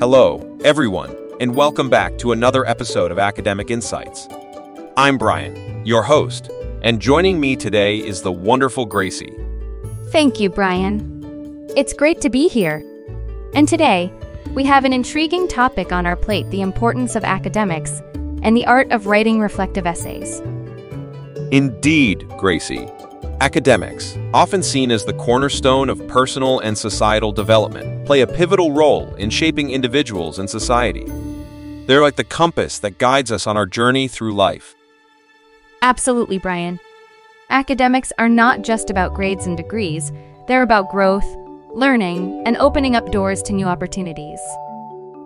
Hello, everyone, and welcome back to another episode of Academic Insights. I'm Brian, your host, and joining me today is the wonderful Gracie. Thank you, Brian. It's great to be here. And today, we have an intriguing topic on our plate the importance of academics and the art of writing reflective essays. Indeed, Gracie. Academics, often seen as the cornerstone of personal and societal development, play a pivotal role in shaping individuals and society. They're like the compass that guides us on our journey through life. Absolutely, Brian. Academics are not just about grades and degrees, they're about growth, learning, and opening up doors to new opportunities.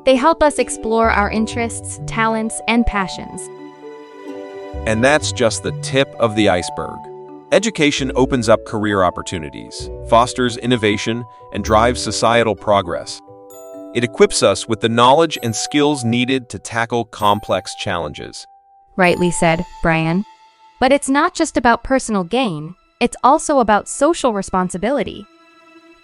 They help us explore our interests, talents, and passions. And that's just the tip of the iceberg. Education opens up career opportunities, fosters innovation, and drives societal progress. It equips us with the knowledge and skills needed to tackle complex challenges. Rightly said, Brian. But it's not just about personal gain, it's also about social responsibility.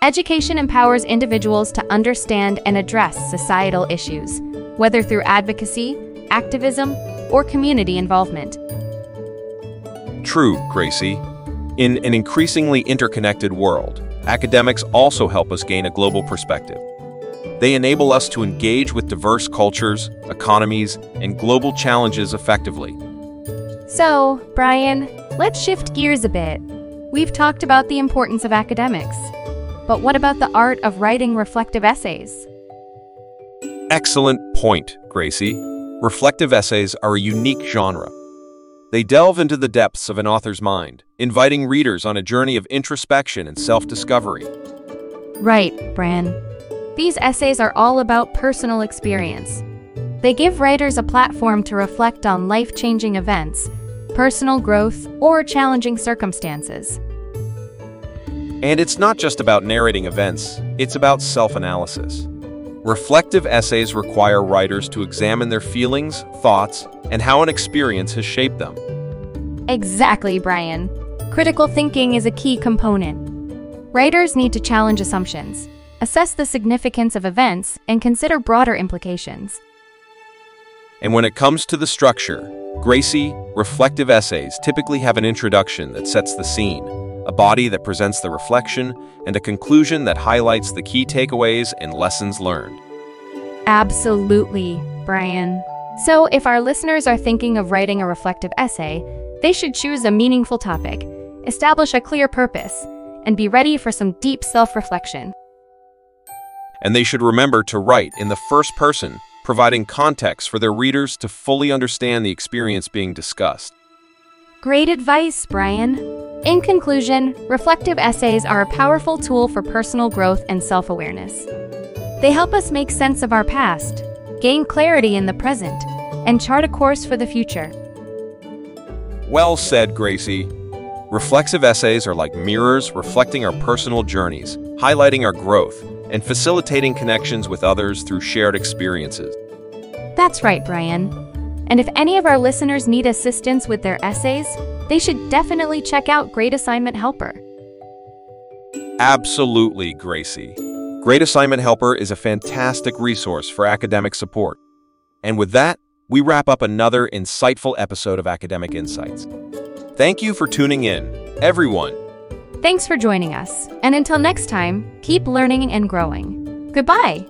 Education empowers individuals to understand and address societal issues, whether through advocacy, activism, or community involvement. True, Gracie. In an increasingly interconnected world, academics also help us gain a global perspective. They enable us to engage with diverse cultures, economies, and global challenges effectively. So, Brian, let's shift gears a bit. We've talked about the importance of academics. But what about the art of writing reflective essays? Excellent point, Gracie. Reflective essays are a unique genre. They delve into the depths of an author's mind, inviting readers on a journey of introspection and self discovery. Right, Brian. These essays are all about personal experience. They give writers a platform to reflect on life changing events, personal growth, or challenging circumstances. And it's not just about narrating events, it's about self analysis. Reflective essays require writers to examine their feelings, thoughts, and how an experience has shaped them. Exactly, Brian. Critical thinking is a key component. Writers need to challenge assumptions, assess the significance of events, and consider broader implications. And when it comes to the structure, Gracie, reflective essays typically have an introduction that sets the scene, a body that presents the reflection, and a conclusion that highlights the key takeaways and lessons learned. Absolutely, Brian. So, if our listeners are thinking of writing a reflective essay, they should choose a meaningful topic, establish a clear purpose, and be ready for some deep self reflection. And they should remember to write in the first person, providing context for their readers to fully understand the experience being discussed. Great advice, Brian. In conclusion, reflective essays are a powerful tool for personal growth and self awareness. They help us make sense of our past, gain clarity in the present, and chart a course for the future. Well said, Gracie. Reflexive essays are like mirrors reflecting our personal journeys, highlighting our growth, and facilitating connections with others through shared experiences. That's right, Brian. And if any of our listeners need assistance with their essays, they should definitely check out Great Assignment Helper. Absolutely, Gracie. Great Assignment Helper is a fantastic resource for academic support. And with that, we wrap up another insightful episode of Academic Insights. Thank you for tuning in, everyone. Thanks for joining us. And until next time, keep learning and growing. Goodbye.